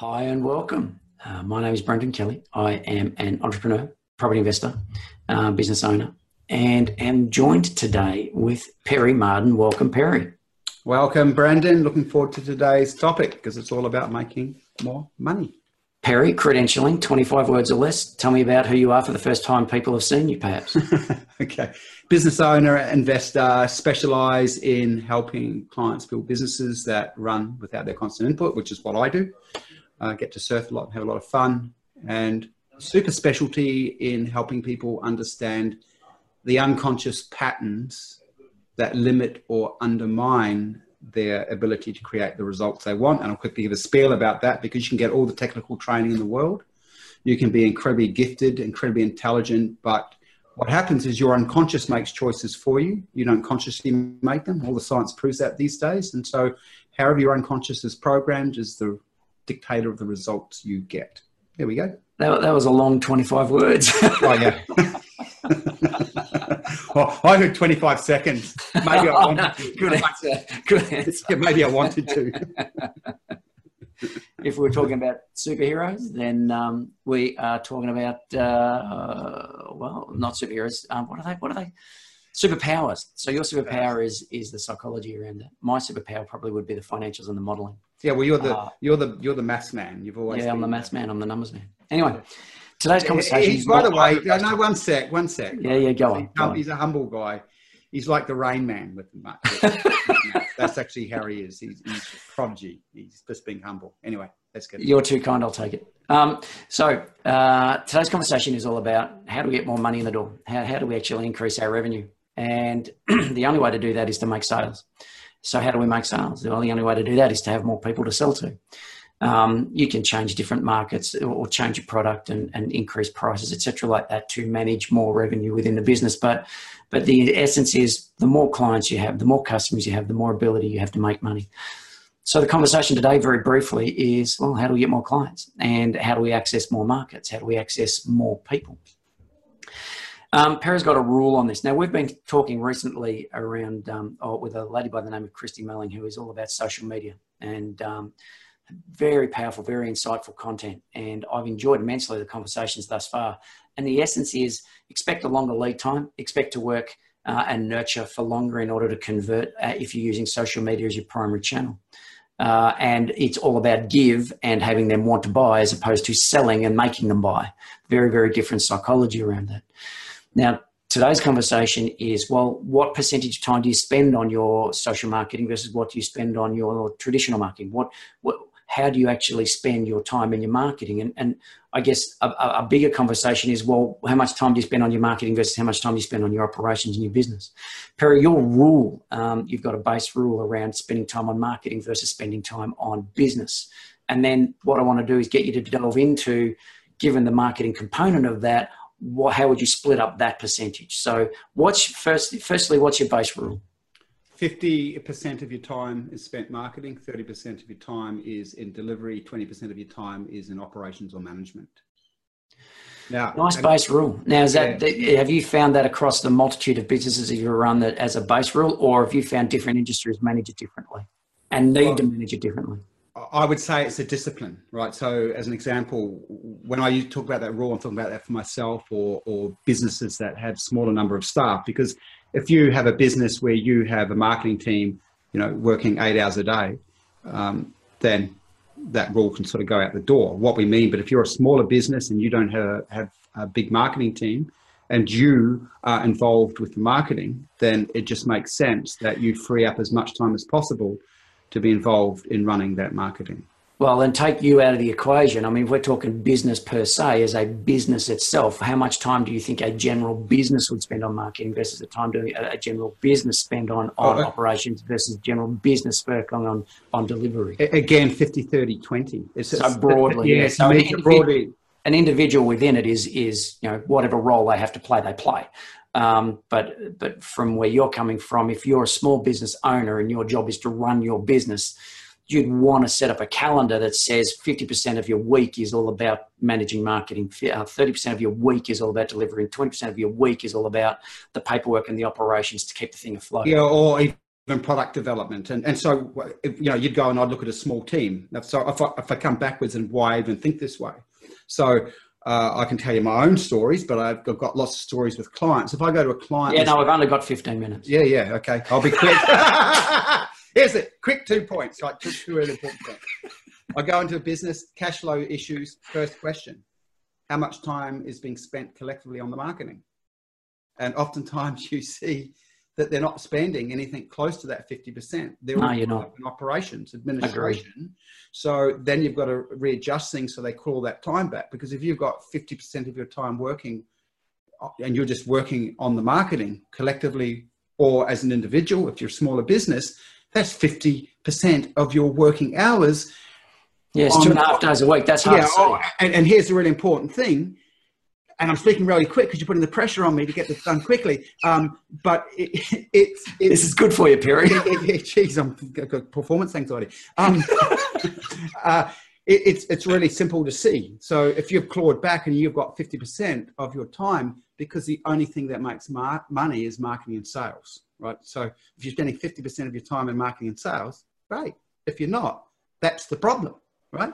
Hi and welcome. Uh, my name is Brendan Kelly. I am an entrepreneur, property investor, uh, business owner, and am joined today with Perry Marden. Welcome, Perry. Welcome, Brendan. Looking forward to today's topic because it's all about making more money. Perry, credentialing, 25 words or less. Tell me about who you are for the first time people have seen you, perhaps. okay. Business owner, investor, specialize in helping clients build businesses that run without their constant input, which is what I do uh, get to surf a lot, have a lot of fun, and super specialty in helping people understand the unconscious patterns that limit or undermine their ability to create the results they want. And I'll quickly give a spiel about that because you can get all the technical training in the world. You can be incredibly gifted, incredibly intelligent, but what happens is your unconscious makes choices for you. You don't consciously make them. All the science proves that these days. And so, however your unconscious is programmed is the dictator of the results you get. There we go. That, that was a long 25 words. oh, yeah. well, I heard 25 seconds. Maybe I oh, wanted to. Good answer. Good answer. maybe I wanted to. if we're talking about superheroes, then um, we are talking about, uh, uh, well, not superheroes. Um, what are they? What are they? Superpowers. So your superpower is is the psychology around it. My superpower probably would be the financials and the modeling. Yeah, well, you're the uh, you're the you're the maths man. You've always yeah, I'm the maths man. I'm the numbers man. Anyway, today's conversation. He's, by the way, no, one sec, one sec. Yeah, yeah, go on. Go he's, on. a humble guy. He's like the Rain Man with the. That's actually how he is. He's, he's prodigy. He's just being humble. Anyway, that's good. You're too kind. I'll take it. Um, so uh, today's conversation is all about how do we get more money in the door? How, how do we actually increase our revenue? And the only way to do that is to make sales. So how do we make sales? Well, the only way to do that is to have more people to sell to. Um, you can change different markets or change your product and, and increase prices, etc., like that to manage more revenue within the business. But but the essence is the more clients you have, the more customers you have, the more ability you have to make money. So the conversation today, very briefly, is well, how do we get more clients and how do we access more markets? How do we access more people? Um, Perry's got a rule on this. Now, we've been talking recently around um, oh, with a lady by the name of Christy Melling, who is all about social media and um, very powerful, very insightful content. And I've enjoyed immensely the conversations thus far. And the essence is expect a longer lead time, expect to work uh, and nurture for longer in order to convert uh, if you're using social media as your primary channel. Uh, and it's all about give and having them want to buy as opposed to selling and making them buy. Very, very different psychology around that. Now, today's conversation is well, what percentage of time do you spend on your social marketing versus what do you spend on your traditional marketing? What, what how do you actually spend your time in your marketing? And, and I guess a, a, bigger conversation is, well, how much time do you spend on your marketing versus how much time do you spend on your operations and your business? Perry, your rule, um, you've got a base rule around spending time on marketing versus spending time on business. And then what I want to do is get you to delve into, given the marketing component of that, what, how would you split up that percentage? So, what's first, firstly, what's your base rule? 50% of your time is spent marketing, 30% of your time is in delivery, 20% of your time is in operations or management. Now, nice base rule. Now, is that yeah. have you found that across the multitude of businesses that you run that as a base rule, or have you found different industries manage it differently and need well, to manage it differently? I would say it's a discipline, right? So, as an example, when I talk about that rule, I'm talking about that for myself or, or businesses that have smaller number of staff. Because if you have a business where you have a marketing team, you know, working eight hours a day, um, then that rule can sort of go out the door. What we mean, but if you're a smaller business and you don't have, have a big marketing team, and you are involved with the marketing, then it just makes sense that you free up as much time as possible to be involved in running that marketing. Well, and take you out of the equation. I mean, if we're talking business per se, as a business itself, how much time do you think a general business would spend on marketing versus the time doing a general business spend on, on oh, operations versus general business work on, on, delivery? Again, 50, 30, 20. It's so broadly, yeah. yeah. So an, broadly. an individual within it is, is, you know, whatever role they have to play, they play. Um, but but from where you're coming from, if you're a small business owner and your job is to run your business, you'd want to set up a calendar that says 50% of your week is all about managing marketing, 30% uh, of your week is all about delivering, 20% of your week is all about the paperwork and the operations to keep the thing afloat. Yeah, or even product development. And, and so, if, you know, you'd go and I'd look at a small team. So if I, if I come backwards and why I even think this way. So uh, I can tell you my own stories, but I've got lots of stories with clients. If I go to a client, yeah, no, I've only got fifteen minutes. Yeah, yeah, okay, I'll be quick. Here's it, quick two points, like two, two really important points. I go into a business, cash flow issues. First question: How much time is being spent collectively on the marketing? And oftentimes you see that they're not spending anything close to that 50%. They're no, you're not. in operations, administration. Agreed. So then you've got to readjust things so they call that time back. Because if you've got 50% of your time working uh, and you're just working on the marketing collectively or as an individual, if you're a smaller business, that's 50% of your working hours. Yes, two and a half days a week. That's hard yeah, oh, and, and here's the really important thing and I'm speaking really quick because you're putting the pressure on me to get this done quickly. Um, but it, it, it's, this is good for you, Perry. Jeez, I'm got performance anxiety. Um, uh, it, it's it's really simple to see. So if you've clawed back and you've got 50% of your time, because the only thing that makes mar- money is marketing and sales, right? So if you're spending 50% of your time in marketing and sales, great. If you're not, that's the problem, right?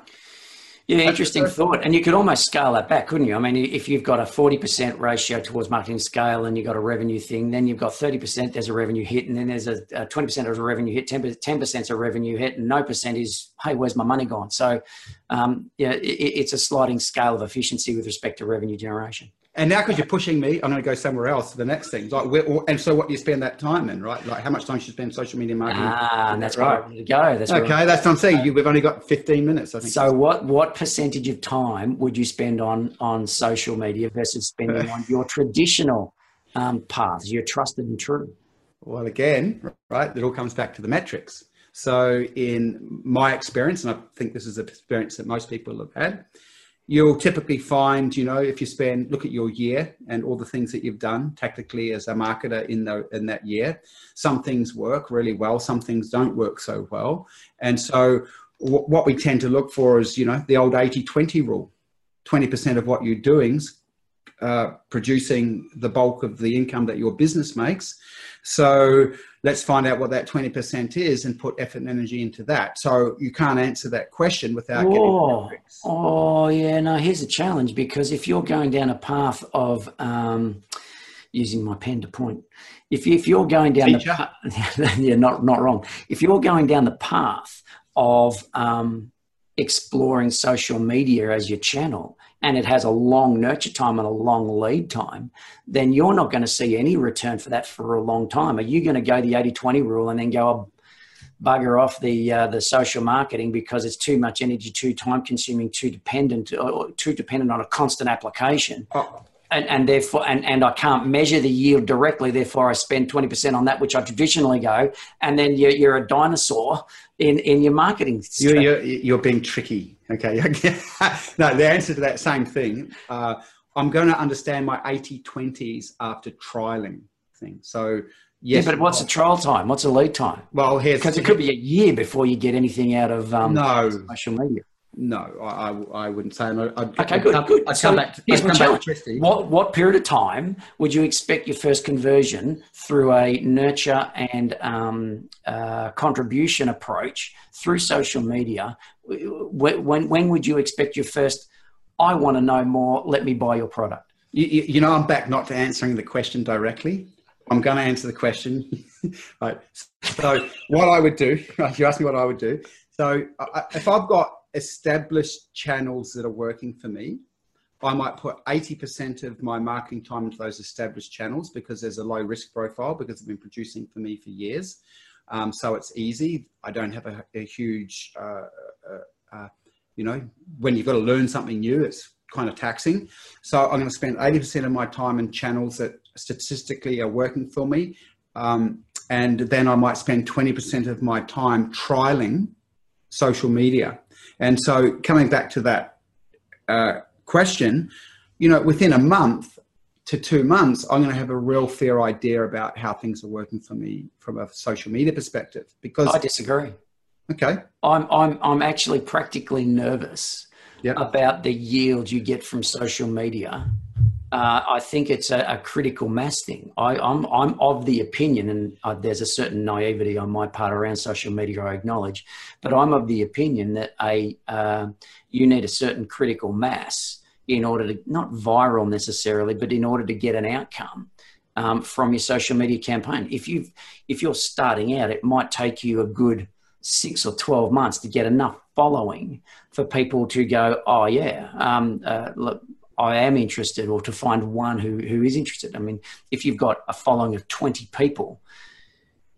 Yeah, interesting thought. And you could almost scale that back, couldn't you? I mean, if you've got a 40% ratio towards marketing scale and you've got a revenue thing, then you've got 30% there's a revenue hit, and then there's a, a 20% of a revenue hit, 10%, 10% is a revenue hit, and no percent is, hey, where's my money gone? So, um, yeah, it, it's a sliding scale of efficiency with respect to revenue generation. And now, because you're pushing me, I'm going to go somewhere else to the next thing. Like, and so, what do you spend that time in, right? Like, how much time should you spend social media marketing? Ah, and that's right. To go. That's okay. Right. That's what I'm saying. You, we've only got 15 minutes. I think. So, what what percentage of time would you spend on on social media versus spending on your traditional um, paths, your trusted and true? Well, again, right, it all comes back to the metrics. So, in my experience, and I think this is an experience that most people have had you'll typically find, you know, if you spend look at your year and all the things that you've done tactically as a marketer in the in that year, some things work really well, some things don't work so well, and so w- what we tend to look for is, you know, the old 80-20 rule. 20% of what you're doing's uh, producing the bulk of the income that your business makes. So let's find out what that 20% is and put effort and energy into that. So you can't answer that question without oh, getting Oh, yeah. No, here's a challenge because if you're going down a path of um, using my pen to point, if, if you're going down Teacher. the yeah, not, not wrong. If you're going down the path of um, exploring social media as your channel, and it has a long nurture time and a long lead time, then you're not going to see any return for that for a long time. Are you going to go the 80 20 rule and then go bugger off the uh, the social marketing because it's too much energy, too time consuming, too dependent, or too dependent on a constant application? Oh. And, and therefore, and, and I can't measure the yield directly. Therefore, I spend 20% on that, which I traditionally go. And then you're, you're a dinosaur in, in your marketing. You're, you're, you're being tricky Okay. no, the answer to that same thing. Uh, I'm going to understand my 80 20s after trialing things. So, yes. Yeah, but what's the trial time? What's the lead time? Well, here's because it could be a year before you get anything out of um, no social media. No, I, I, wouldn't say. I'd, okay, I'd good, come, good. I'd so come back. To, here's come back what what period of time would you expect your first conversion through a nurture and um, uh, contribution approach through social media? When when would you expect your first? I want to know more. Let me buy your product. You, you know, I'm back not to answering the question directly. I'm going to answer the question. right. So, what I would do, you asked me what I would do. So, if I've got established channels that are working for me, I might put 80% of my marketing time into those established channels because there's a low risk profile because they've been producing for me for years. Um, so it's easy. I don't have a, a huge, uh, uh, uh, you know, when you've got to learn something new, it's kind of taxing. So I'm going to spend 80% of my time in channels that statistically are working for me. Um, and then I might spend 20% of my time trialing social media. And so, coming back to that uh, question, you know, within a month to two months, I'm going to have a real fair idea about how things are working for me from a social media perspective. Because I disagree. Okay, I'm I'm I'm actually practically nervous yep. about the yield you get from social media uh, I think it's a, a critical mass thing. I, am I'm, I'm of the opinion, and uh, there's a certain naivety on my part around social media. I acknowledge, but I'm of the opinion that a uh, you need a certain critical mass in order to not viral necessarily, but in order to get an outcome um, from your social media campaign. If you if you're starting out, it might take you a good six or twelve months to get enough following for people to go, oh yeah, um, uh, look, I am interested, or to find one who, who is interested. I mean, if you've got a following of 20 people,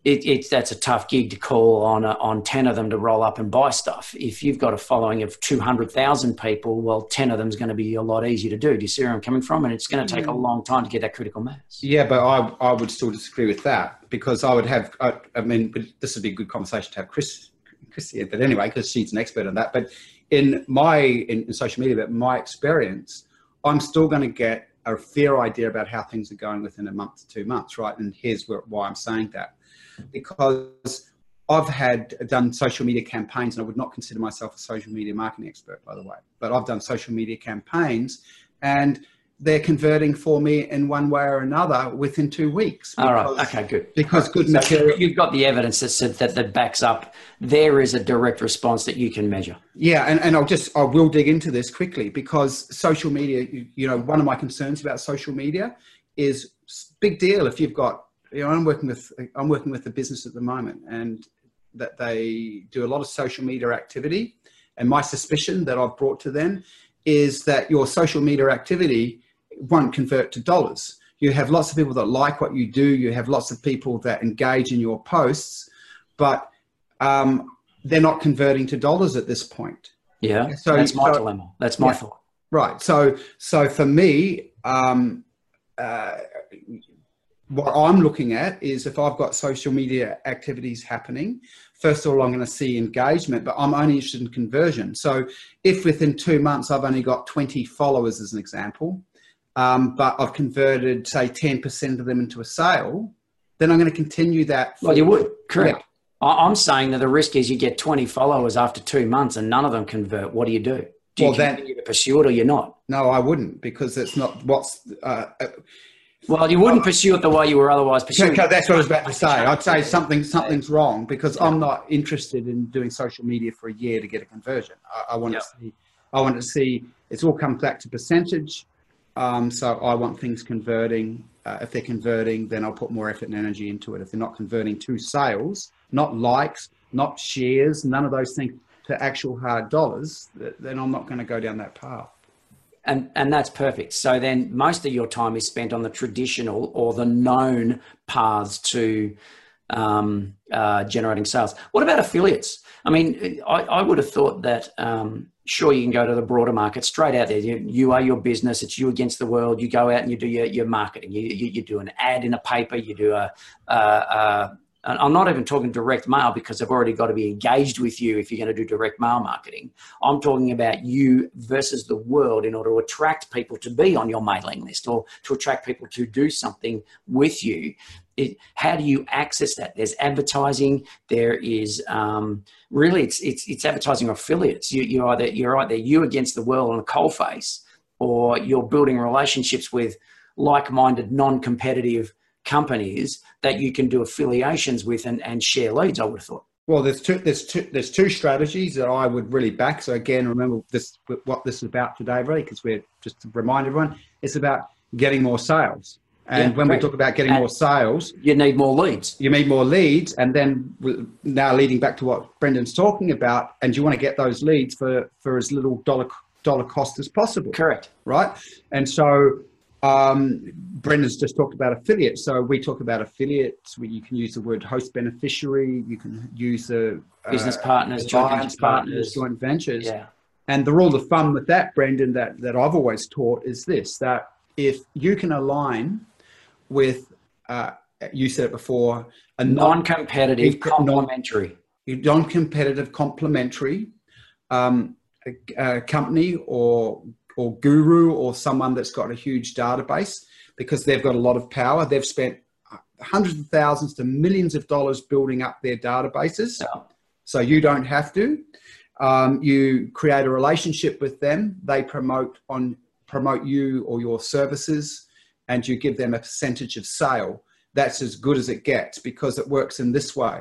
it, it's that's a tough gig to call on a, on 10 of them to roll up and buy stuff. If you've got a following of 200,000 people, well, 10 of them is going to be a lot easier to do. Do you see where I'm coming from? And it's going to take a mm. long time to get that critical mass. Yeah, but I, I would still disagree with that because I would have, I, I mean, this would be a good conversation to have Chris, Chris here, but anyway, because she's an expert on that. But in my, in, in social media, but my experience, I'm still going to get a fair idea about how things are going within a month to two months, right? And here's where, why I'm saying that. Because I've had done social media campaigns, and I would not consider myself a social media marketing expert, by the way, but I've done social media campaigns, and they're converting for me in one way or another within two weeks. Because, All right. Okay. Good. Because good so material. You've got the evidence that said that that backs up. There is a direct response that you can measure. Yeah, and, and I'll just I will dig into this quickly because social media. You, you know, one of my concerns about social media is big deal if you've got. You know, I'm working with I'm working with a business at the moment, and that they do a lot of social media activity. And my suspicion that I've brought to them is that your social media activity won't convert to dollars. You have lots of people that like what you do. You have lots of people that engage in your posts, but um, they're not converting to dollars at this point. Yeah, so that's my so, dilemma. That's my yeah, thought. Right. So, so for me, um, uh, what I'm looking at is if I've got social media activities happening, first of all, I'm going to see engagement, but I'm only interested in conversion. So if within two months I've only got 20 followers, as an example, um, but I've converted, say, 10% of them into a sale, then I'm going to continue that. well, you would, correct. Yeah. I'm saying that the risk is you get 20 followers after two months and none of them convert. What do you do? Do well, you continue to pursue it or you're not? No, I wouldn't because it's not what's. Uh, uh well, you wouldn't pursue it the way you were otherwise pursuing. Okay, that's what I was about to say. I'd say something something's wrong because I'm not interested in doing social media for a year to get a conversion. I, I want yep. to see. I want to see. It's all comes back to percentage. Um, so I want things converting. Uh, if they're converting, then I'll put more effort and energy into it. If they're not converting to sales, not likes, not shares, none of those things to actual hard dollars, then I'm not going to go down that path. And, and that's perfect. So then most of your time is spent on the traditional or the known paths to um, uh, generating sales. What about affiliates? I mean, I, I would have thought that um, sure you can go to the broader market straight out there. You, you, are your business. It's you against the world. You go out and you do your, your marketing. You, you, you do an ad in a paper. You do a, a, a I'm not even talking direct mail because they've already got to be engaged with you if you're going to do direct mail marketing. I'm talking about you versus the world in order to attract people to be on your mailing list or to attract people to do something with you it, how do you access that? There's advertising. There is um, really it's it's it's advertising affiliates. You you either you're either you against the world on a coal face, or you're building relationships with like-minded, non-competitive companies that you can do affiliations with and, and share leads. I would have thought. Well, there's two there's two there's two strategies that I would really back. So again, remember this what this is about today, really, because we're just to remind everyone, it's about getting more sales. And yeah, when great. we talk about getting and more sales, you need more leads. You need more leads. And then now leading back to what Brendan's talking about, and you want to get those leads for, for as little dollar dollar cost as possible. Correct. Right. And so um, Brendan's just talked about affiliates. So we talk about affiliates. Where you can use the word host beneficiary. You can use the uh, business partners, joint partners, partners, joint ventures. Yeah. And the rule of thumb with that, Brendan, that that I've always taught is this: that if you can align with, uh, you said it before, a non-competitive complementary. Non-competitive complementary um, a, a company or or guru or someone that's got a huge database because they've got a lot of power. They've spent hundreds of thousands to millions of dollars building up their databases. Yeah. So you don't have to. Um, you create a relationship with them. They promote on promote you or your services and you give them a percentage of sale, that's as good as it gets because it works in this way.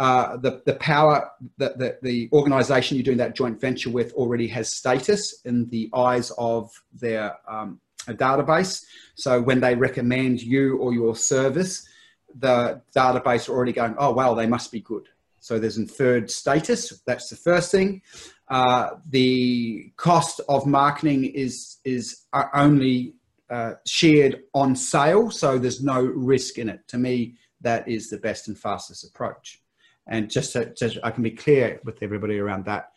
Uh, the, the power that the, the organization you're doing that joint venture with already has status in the eyes of their um, database. So when they recommend you or your service, the database are already going, oh, wow, they must be good. So there's inferred status. That's the first thing. Uh, the cost of marketing is is only uh, shared on sale, so there's no risk in it. To me, that is the best and fastest approach. And just so, I can be clear with everybody around that,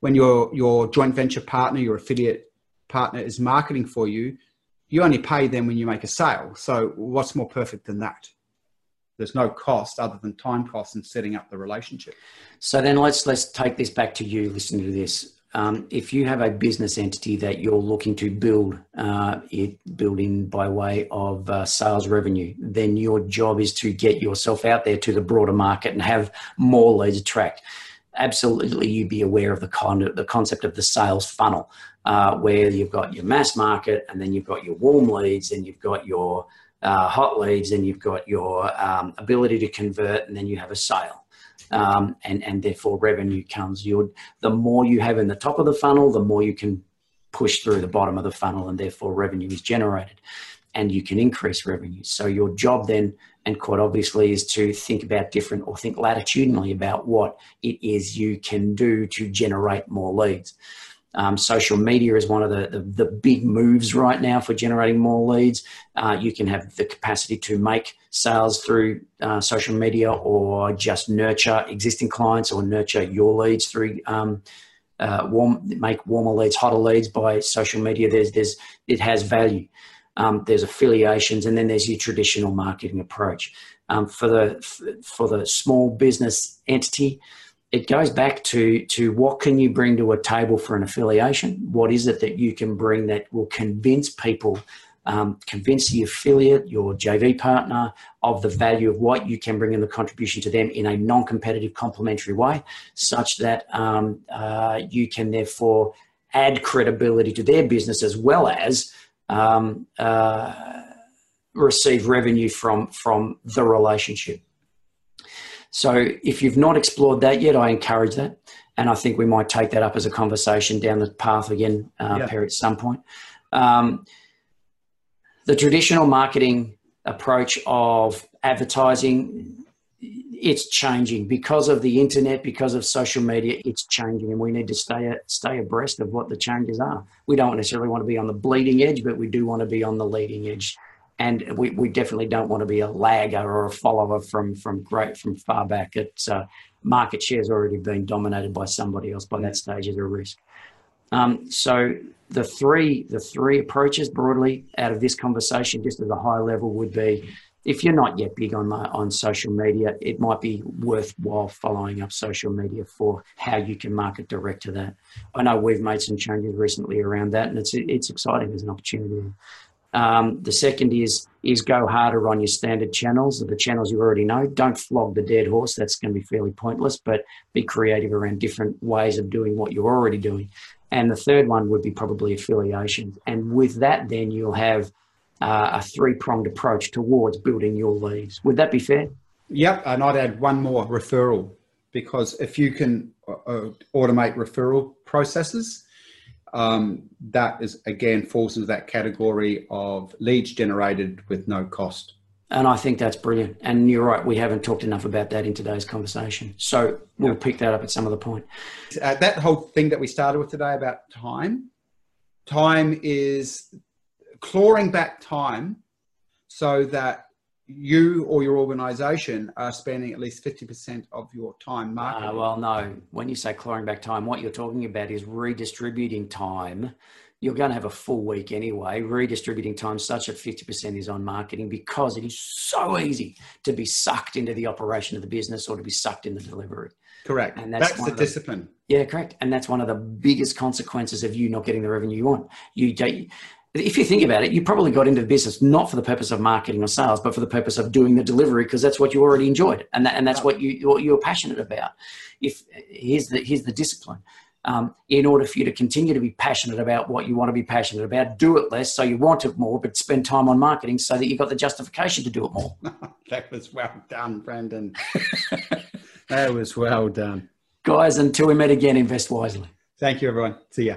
when your your joint venture partner, your affiliate partner is marketing for you, you only pay them when you make a sale. So what's more perfect than that? There's no cost other than time costs in setting up the relationship. So then let's let's take this back to you listening to this. Um, if you have a business entity that you're looking to build uh, it build in by way of uh, sales revenue, then your job is to get yourself out there to the broader market and have more leads attract. Absolutely, you be aware of the of the concept of the sales funnel, uh, where you've got your mass market, and then you've got your warm leads, and you've got your uh, hot leads, and you've got your um, ability to convert, and then you have a sale um, and and therefore revenue comes. You the more you have in the top of the funnel, the more you can push through the bottom of the funnel, and therefore revenue is generated, and you can increase revenue. So your job then, and quite obviously, is to think about different or think latitudinally about what it is you can do to generate more leads. Um, social media is one of the, the, the, big moves right now for generating more leads. Uh, you can have the capacity to make sales through uh, social media or just nurture existing clients or nurture your leads through um, uh, warm, make warmer leads, hotter leads by social media. There's, there's, it has value. Um, there's affiliations and then there's your traditional marketing approach. Um, for the for the small business entity, it goes back to to what can you bring to a table for an affiliation? What is it that you can bring that will convince people, um, convince the affiliate, your JV partner, of the value of what you can bring in the contribution to them in a non-competitive, complementary way, such that um, uh, you can therefore add credibility to their business as well as um, uh, receive revenue from from the relationship. So if you've not explored that yet, I encourage that. And I think we might take that up as a conversation down the path again, uh, yeah. Perry, at some point. Um, the traditional marketing approach of advertising, it's changing because of the internet, because of social media. It's changing, and we need to stay stay abreast of what the changes are. We don't necessarily want to be on the bleeding edge, but we do want to be on the leading edge and we, we definitely don't want to be a lagger or a follower from from great from far back. It's uh, market share's already been dominated by somebody else by that stage as a risk. Um, so the three the three approaches broadly out of this conversation, just at a high level, would be if you're not yet big on on social media, it might be worthwhile following up social media for how you can market direct to that. I know we've made some changes recently around that, and it's it's exciting as an opportunity. Um, the second is is go harder on your standard channels, the channels you already know. Don't flog the dead horse. That's going to be fairly pointless. But be creative around different ways of doing what you're already doing. And the third one would be probably affiliations. And with that, then you'll have uh, a three pronged approach towards building your leads. Would that be fair? Yep. And I'd add one more referral because if you can uh, uh automate referral processes, um, that is again falls into that category of leads generated with no cost. And I think that's brilliant. And you're right, we haven't talked enough about that in today's conversation. So we'll pick that up at some other point. Uh, that whole thing that we started with today about time, time is clawing back time so that you or your organization are spending at least 50% of your time uh, marketing? Uh, well, no. When you say clawing back time, what you're talking about is redistributing time. You're going to have a full week anyway, redistributing time such that 50% is on marketing because it is so easy to be sucked into the operation of the business or to be sucked in the delivery. Correct. And that's, that's the, the discipline. Yeah, correct. And that's one of the biggest consequences of you not getting the revenue you want. You if you think about it, you probably got into the business not for the purpose of marketing or sales, but for the purpose of doing the delivery because that's what you already enjoyed and that, and that's what you what you're passionate about. If here's the here's the discipline. Um, in order for you to continue to be passionate about what you want to be passionate about. Do it less so you want it more, but spend time on marketing so that you've got the justification to do it more. that was well done, Brendan. that was well done. Guys, until we meet again, invest wisely. Thank you, everyone. See ya.